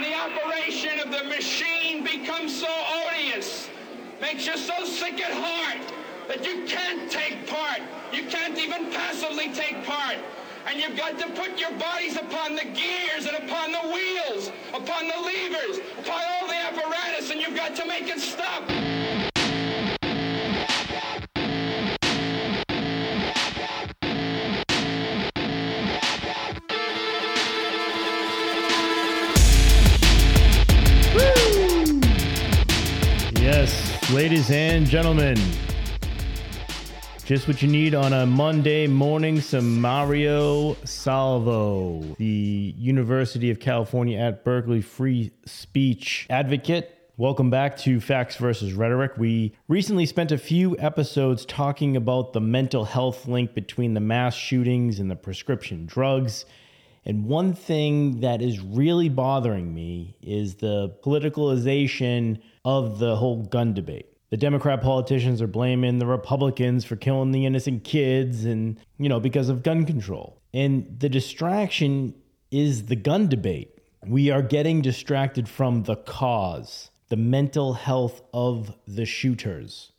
And the operation of the machine becomes so odious, makes you so sick at heart that you can't take part. You can't even passively take part. And you've got to put your bodies upon the gears and upon the wheels, upon the levers, upon all the apparatus, and you've got to make it stop. Ladies and gentlemen, just what you need on a Monday morning. Some Mario Savio, the University of California at Berkeley free speech advocate. Welcome back to Facts versus Rhetoric. We recently spent a few episodes talking about the mental health link between the mass shootings and the prescription drugs. And one thing that is really bothering me is the politicalization of the whole gun debate. The Democrat politicians are blaming the Republicans for killing the innocent kids and, you know, because of gun control. And the distraction is the gun debate. We are getting distracted from the cause, the mental health of the shooters.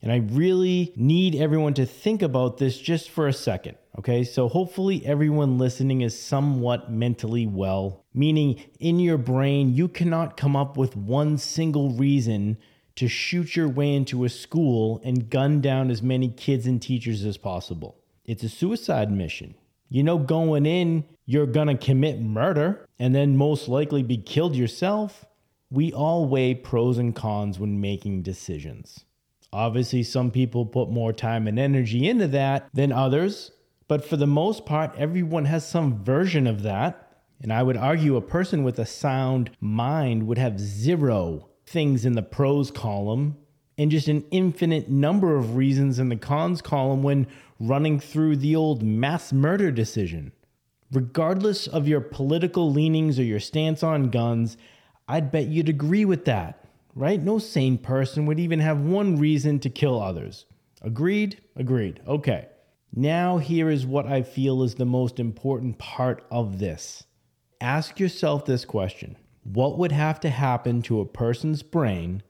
And I really need everyone to think about this just for a second. Okay, so hopefully everyone listening is somewhat mentally well, meaning in your brain, you cannot come up with one single reason to shoot your way into a school and gun down as many kids and teachers as possible. It's a suicide mission. You know, going in, you're gonna commit murder and then most likely be killed yourself. We all weigh pros and cons when making decisions. Obviously, some people put more time and energy into that than others, but for the most part, everyone has some version of that. And I would argue a person with a sound mind would have zero things in the pros column and just an infinite number of reasons in the cons column when running through the old mass murder decision. Regardless of your political leanings or your stance on guns, I'd bet you'd agree with that, right? No sane person would even have one reason to kill others. Agreed? Agreed. Okay. Now, here is what I feel is the most important part of this. Ask yourself this question What would have to happen to a person's brain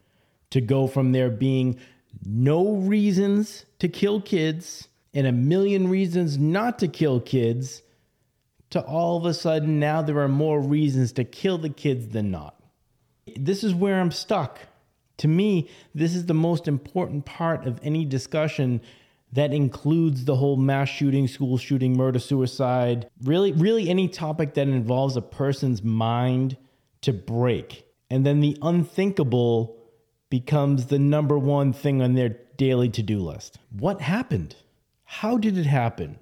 to go from there being no reasons to kill kids and a million reasons not to kill kids to all of a sudden now there are more reasons to kill the kids than not? This is where I'm stuck. To me, this is the most important part of any discussion that includes the whole mass shooting, school shooting, murder, suicide, really, really any topic that involves a person's mind to break. And then the unthinkable becomes the number one thing on their daily to do list. What happened? How did it happen?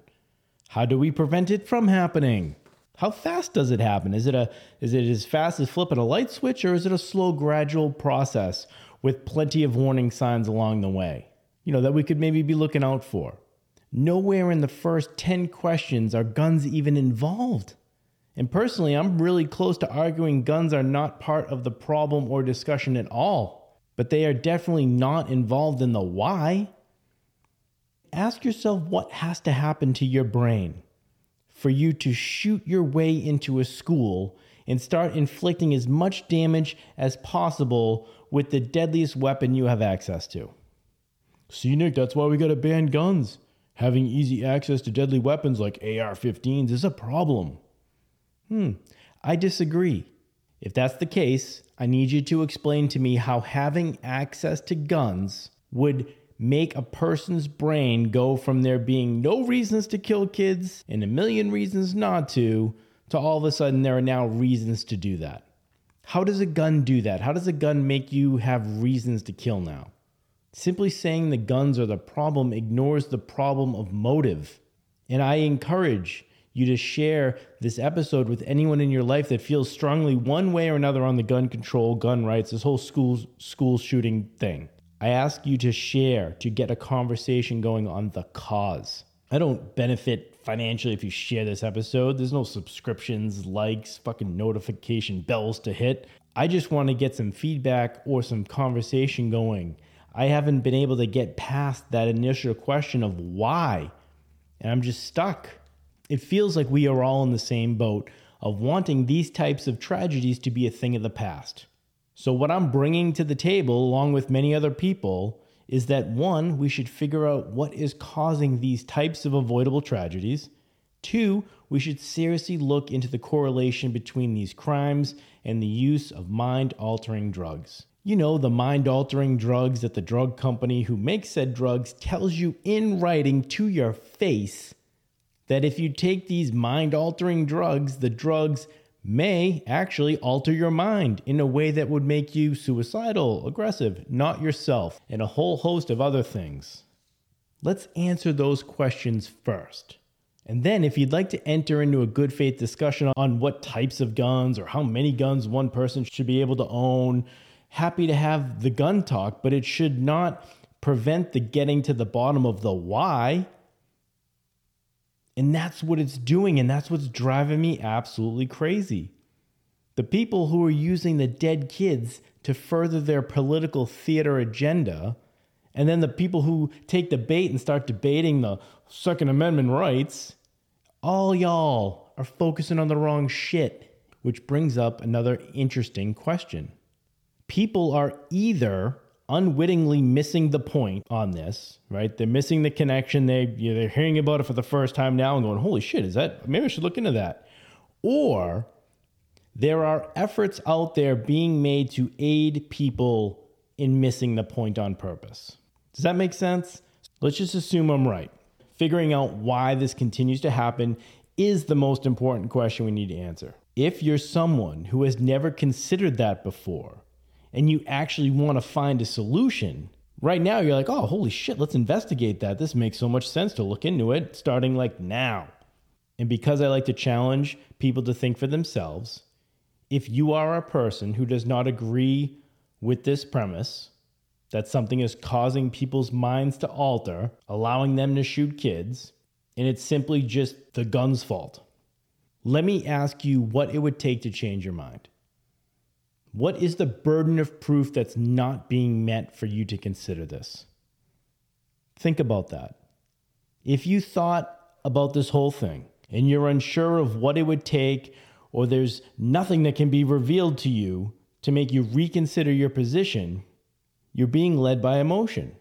How do we prevent it from happening? How fast does it happen? Is it a is it as fast as flipping a light switch or is it a slow gradual process with plenty of warning signs along the way? you know, that we could maybe be looking out for. Nowhere in the first 10 questions are guns even involved. And personally, I'm really close to arguing guns are not part of the problem or discussion at all, but they are definitely not involved in the why. Ask yourself what has to happen to your brain for you to shoot your way into a school and start inflicting as much damage as possible with the deadliest weapon you have access to. See, Nick, that's why we gotta ban guns. Having easy access to deadly weapons like AR 15s is a problem. Hmm, I disagree. If that's the case, I need you to explain to me how having access to guns would make a person's brain go from there being no reasons to kill kids and a million reasons not to, to all of a sudden there are now reasons to do that. How does a gun do that? How does a gun make you have reasons to kill now? Simply saying the guns are the problem ignores the problem of motive. And I encourage you to share this episode with anyone in your life that feels strongly one way or another on the gun control, gun rights, this whole school school shooting thing. I ask you to share to get a conversation going on the cause. I don't benefit financially if you share this episode. There's no subscriptions, likes, fucking notification bells to hit. I just want to get some feedback or some conversation going I haven't been able to get past that initial question of why. And I'm just stuck. It feels like we are all in the same boat of wanting these types of tragedies to be a thing of the past. So, what I'm bringing to the table, along with many other people, is that one, we should figure out what is causing these types of avoidable tragedies. Two, we should seriously look into the correlation between these crimes and the use of mind altering drugs. You know, the mind altering drugs that the drug company who makes said drugs tells you in writing to your face that if you take these mind altering drugs, the drugs may actually alter your mind in a way that would make you suicidal, aggressive, not yourself, and a whole host of other things. Let's answer those questions first. And then, if you'd like to enter into a good faith discussion on what types of guns or how many guns one person should be able to own, happy to have the gun talk, but it should not prevent the getting to the bottom of the why. And that's what it's doing, and that's what's driving me absolutely crazy. The people who are using the dead kids to further their political theater agenda, and then the people who take the bait and start debating the Second Amendment rights, all y'all are focusing on the wrong shit, which brings up another interesting question. People are either unwittingly missing the point on this, right? They're missing the connection. They you know, they're hearing about it for the first time now and going, "Holy shit, is that? Maybe I should look into that." Or there are efforts out there being made to aid people in missing the point on purpose. Does that make sense? Let's just assume I'm right. Figuring out why this continues to happen is the most important question we need to answer. If you're someone who has never considered that before, and you actually want to find a solution, right now you're like, oh, holy shit, let's investigate that. This makes so much sense to look into it starting like now. And because I like to challenge people to think for themselves, if you are a person who does not agree with this premise, that something is causing people's minds to alter, allowing them to shoot kids, and it's simply just the gun's fault. Let me ask you what it would take to change your mind. What is the burden of proof that's not being met for you to consider this? Think about that. If you thought about this whole thing and you're unsure of what it would take, or there's nothing that can be revealed to you to make you reconsider your position, you're being led by emotion.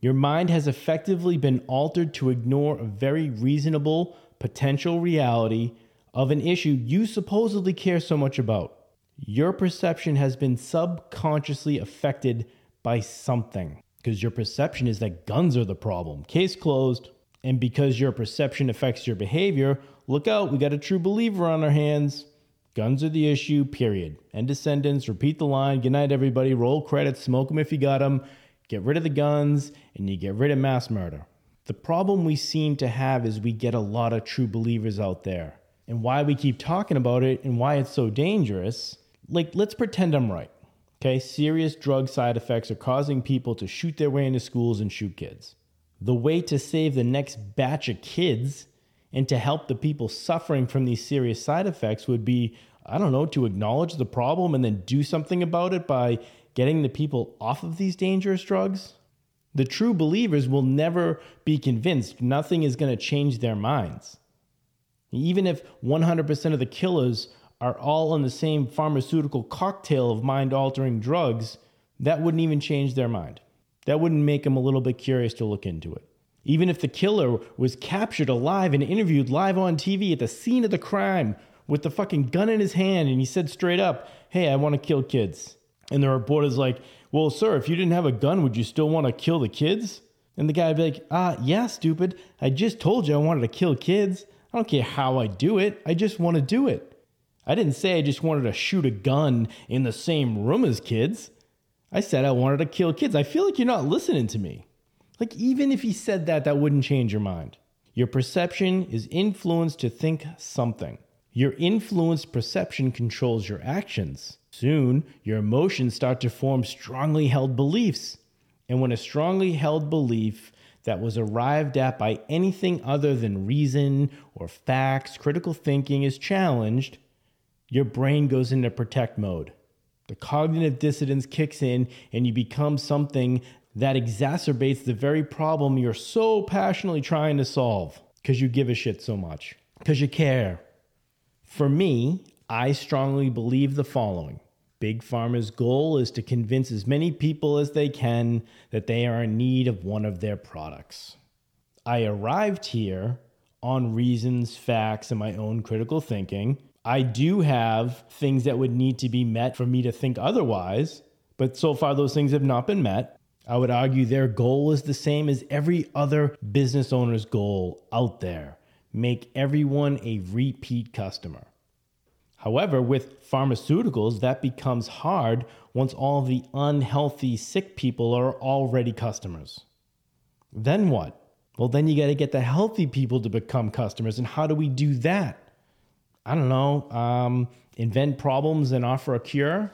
Your mind has effectively been altered to ignore a very reasonable potential reality of an issue you supposedly care so much about your perception has been subconsciously affected by something because your perception is that guns are the problem. Case closed. And because your perception affects your behavior, look out, we got a true believer on our hands. Guns are the issue, period. End descendants. Repeat the line. Good night, everybody. Roll credits. Smoke them if you got them. Get rid of the guns, and you get rid of mass murder. The problem we seem to have is we get a lot of true believers out there. And why we keep talking about it and why it's so dangerous like let's pretend I'm right. Okay, serious drug side effects are causing people to shoot their way into schools and shoot kids. The way to save the next batch of kids and to help the people suffering from these serious side effects would be, I don't know, to acknowledge the problem and then do something about it by getting the people off of these dangerous drugs. The true believers will never be convinced. Nothing is going to change their minds. Even if 100% of the killers are all on the same pharmaceutical cocktail of mind altering drugs, that wouldn't even change their mind. That wouldn't make them a little bit curious to look into it. Even if the killer was captured alive and interviewed live on TV at the scene of the crime with the fucking gun in his hand and he said straight up, Hey, I want to kill kids. And the reporter's like, Well, sir, if you didn't have a gun, would you still want to kill the kids? And the guy would be like, Ah, yeah, stupid. I just told you I wanted to kill kids. I don't care how I do it. I just want to do it. I didn't say I just wanted to shoot a gun in the same room as kids. I said I wanted to kill kids. I feel like you're not listening to me. Like, even if he said that, that wouldn't change your mind. Your perception is influenced to think something. Your influenced perception controls your actions. Soon, your emotions start to form strongly held beliefs. And when a strongly held belief that was arrived at by anything other than reason or facts, critical thinking is challenged, your brain goes into protect mode. The cognitive dissonance kicks in, and you become something that exacerbates the very problem you're so passionately trying to solve because you give a shit so much, because you care. For me, I strongly believe the following Big Pharma's goal is to convince as many people as they can that they are in need of one of their products. I arrived here on reasons, facts, and my own critical thinking. I do have things that would need to be met for me to think otherwise, but so far those things have not been met. I would argue their goal is the same as every other business owner's goal out there make everyone a repeat customer. However, with pharmaceuticals, that becomes hard once all the unhealthy, sick people are already customers. Then what? Well, then you got to get the healthy people to become customers. And how do we do that? I don't know. Um, invent problems and offer a cure?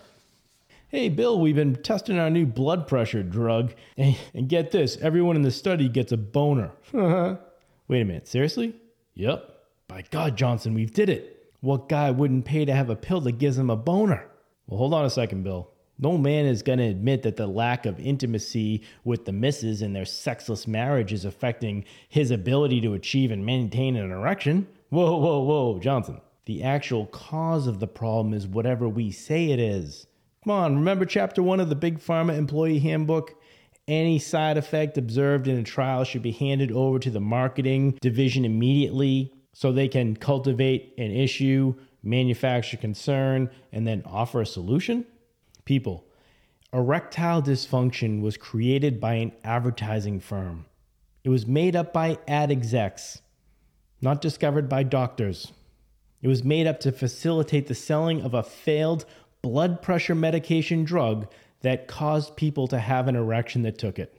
Hey, Bill, we've been testing our new blood pressure drug. And get this everyone in the study gets a boner. Wait a minute, seriously? Yep. By God, Johnson, we've did it. What guy wouldn't pay to have a pill that gives him a boner? Well, hold on a second, Bill. No man is going to admit that the lack of intimacy with the misses in their sexless marriage is affecting his ability to achieve and maintain an erection. Whoa, whoa, whoa, Johnson. The actual cause of the problem is whatever we say it is. Come on, remember chapter one of the Big Pharma Employee Handbook? Any side effect observed in a trial should be handed over to the marketing division immediately so they can cultivate an issue, manufacture concern, and then offer a solution? People, erectile dysfunction was created by an advertising firm. It was made up by ad execs, not discovered by doctors. It was made up to facilitate the selling of a failed blood pressure medication drug that caused people to have an erection that took it.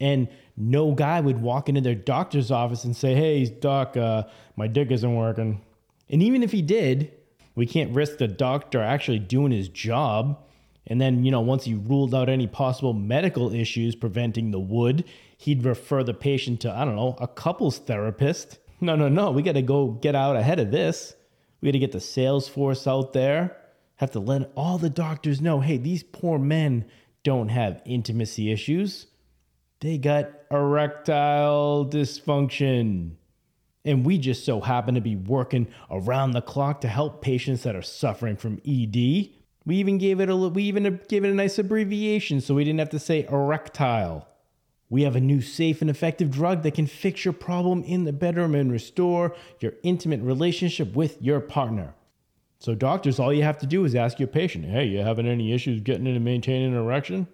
And no guy would walk into their doctor's office and say, Hey, doc, uh, my dick isn't working. And even if he did, we can't risk the doctor actually doing his job. And then, you know, once he ruled out any possible medical issues preventing the wood, he'd refer the patient to, I don't know, a couples therapist. No, no, no. We got to go get out ahead of this. We got to get the sales force out there. Have to let all the doctors know hey, these poor men don't have intimacy issues they got erectile dysfunction. And we just so happen to be working around the clock to help patients that are suffering from ED. We even gave it a we even gave it a nice abbreviation so we didn't have to say erectile. We have a new safe and effective drug that can fix your problem in the bedroom and restore your intimate relationship with your partner. So doctors, all you have to do is ask your patient, "Hey, you having any issues getting in and maintaining an erection?"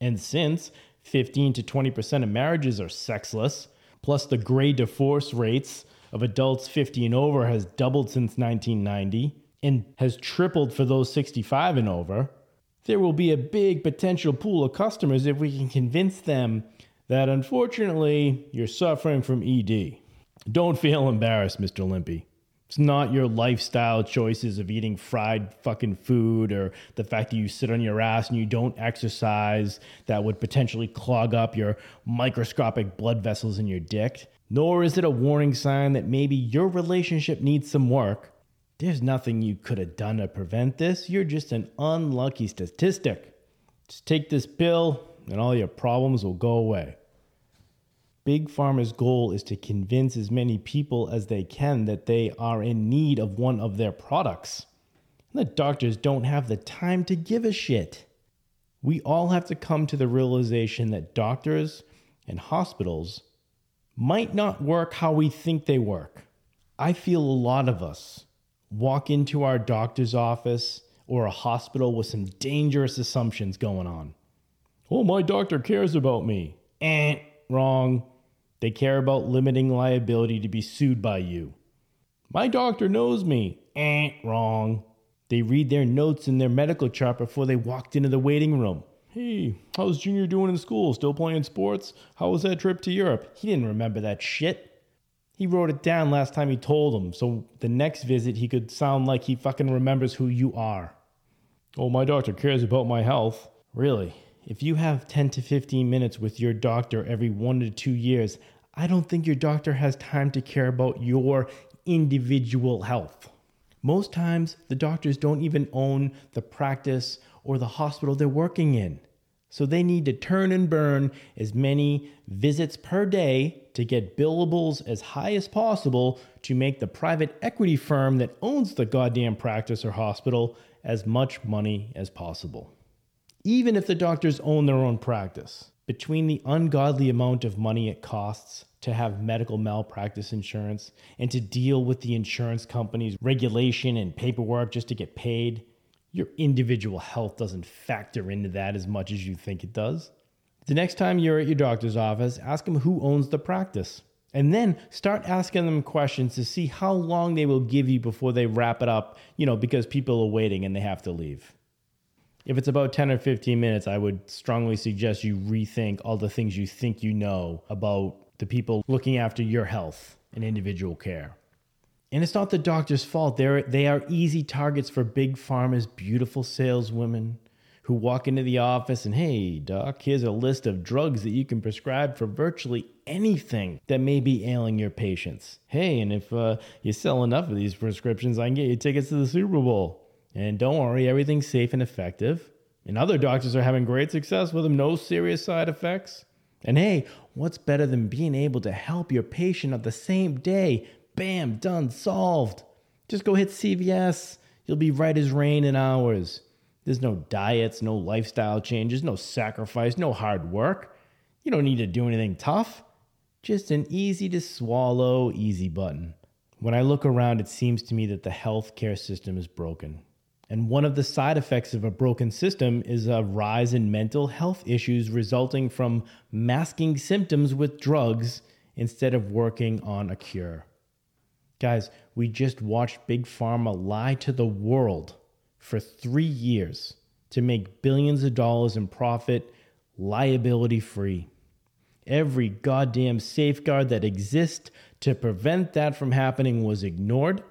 And since 15 to 20% of marriages are sexless. Plus, the gray divorce rates of adults 50 and over has doubled since 1990 and has tripled for those 65 and over. There will be a big potential pool of customers if we can convince them that unfortunately you're suffering from ED. Don't feel embarrassed, Mr. Limpy. It's not your lifestyle choices of eating fried fucking food or the fact that you sit on your ass and you don't exercise that would potentially clog up your microscopic blood vessels in your dick. Nor is it a warning sign that maybe your relationship needs some work. There's nothing you could have done to prevent this. You're just an unlucky statistic. Just take this pill and all your problems will go away. Big Pharma's goal is to convince as many people as they can that they are in need of one of their products. And the doctors don't have the time to give a shit. We all have to come to the realization that doctors and hospitals might not work how we think they work. I feel a lot of us walk into our doctor's office or a hospital with some dangerous assumptions going on. Oh, my doctor cares about me. Eh, wrong. They care about limiting liability to be sued by you. My doctor knows me. Eh, wrong. They read their notes in their medical chart before they walked into the waiting room. Hey, how's Junior doing in school? Still playing sports? How was that trip to Europe? He didn't remember that shit. He wrote it down last time he told him, so the next visit he could sound like he fucking remembers who you are. Oh, my doctor cares about my health. Really? If you have 10 to 15 minutes with your doctor every one to two years, I don't think your doctor has time to care about your individual health. Most times, the doctors don't even own the practice or the hospital they're working in. So they need to turn and burn as many visits per day to get billables as high as possible to make the private equity firm that owns the goddamn practice or hospital as much money as possible. Even if the doctors own their own practice, between the ungodly amount of money it costs to have medical malpractice insurance and to deal with the insurance company's regulation and paperwork just to get paid, your individual health doesn't factor into that as much as you think it does. The next time you're at your doctor's office, ask them who owns the practice. And then start asking them questions to see how long they will give you before they wrap it up, you know, because people are waiting and they have to leave. If it's about 10 or 15 minutes, I would strongly suggest you rethink all the things you think you know about the people looking after your health and individual care. And it's not the doctor's fault. They're, they are easy targets for big pharma's beautiful saleswomen who walk into the office and, hey, doc, here's a list of drugs that you can prescribe for virtually anything that may be ailing your patients. Hey, and if uh, you sell enough of these prescriptions, I can get you tickets to the Super Bowl. And don't worry, everything's safe and effective. And other doctors are having great success with them, no serious side effects. And hey, what's better than being able to help your patient on the same day Bam, done, solved. Just go hit CVS. You'll be right as rain in hours. There's no diets, no lifestyle changes, no sacrifice, no hard work. You don't need to do anything tough. Just an easy to swallow, easy button. When I look around, it seems to me that the healthcare system is broken. And one of the side effects of a broken system is a rise in mental health issues resulting from masking symptoms with drugs instead of working on a cure. Guys, we just watched Big Pharma lie to the world for three years to make billions of dollars in profit liability free. Every goddamn safeguard that exists to prevent that from happening was ignored.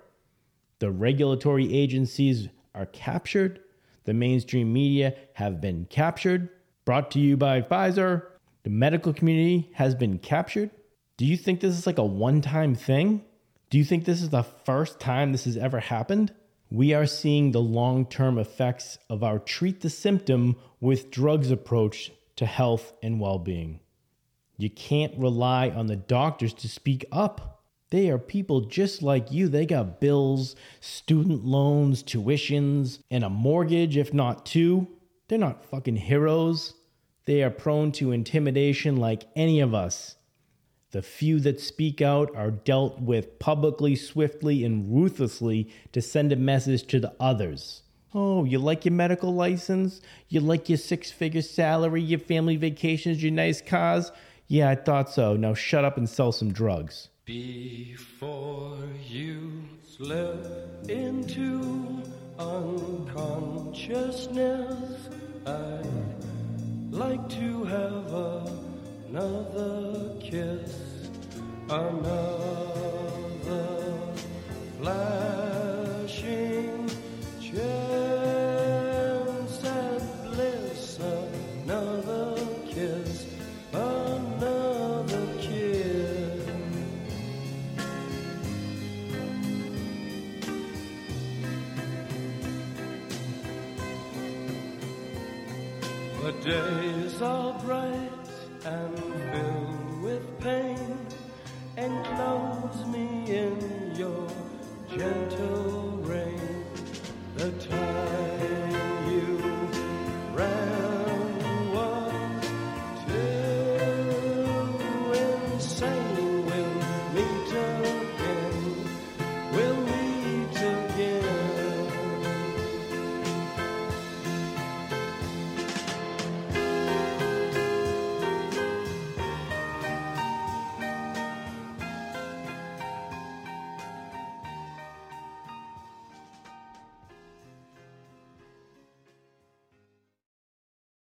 The regulatory agencies are captured. The mainstream media have been captured. Brought to you by Pfizer. The medical community has been captured. Do you think this is like a one time thing? Do you think this is the first time this has ever happened? We are seeing the long term effects of our treat the symptom with drugs approach to health and well being. You can't rely on the doctors to speak up. They are people just like you. They got bills, student loans, tuitions, and a mortgage, if not two. They're not fucking heroes. They are prone to intimidation like any of us. The few that speak out are dealt with publicly, swiftly, and ruthlessly to send a message to the others. Oh, you like your medical license? You like your six figure salary, your family vacations, your nice cars? Yeah, I thought so. Now shut up and sell some drugs. Before you slip into unconsciousness, I'd like to have another kiss another gentle